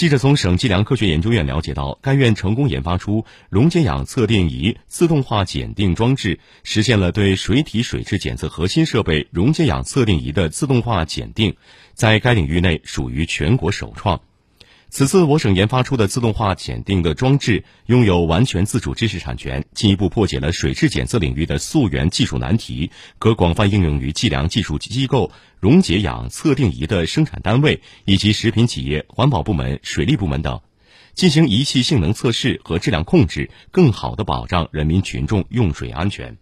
记者从省计量科学研究院了解到，该院成功研发出溶解氧测定仪自动化检定装置，实现了对水体水质检测核心设备溶解氧测定仪的自动化检定，在该领域内属于全国首创。此次我省研发出的自动化检定的装置拥有完全自主知识产权，进一步破解了水质检测领域的溯源技术难题，可广泛应用于计量技术机构、溶解氧测定仪的生产单位以及食品企业、环保部门、水利部门等，进行仪器性能测试和质量控制，更好地保障人民群众用水安全。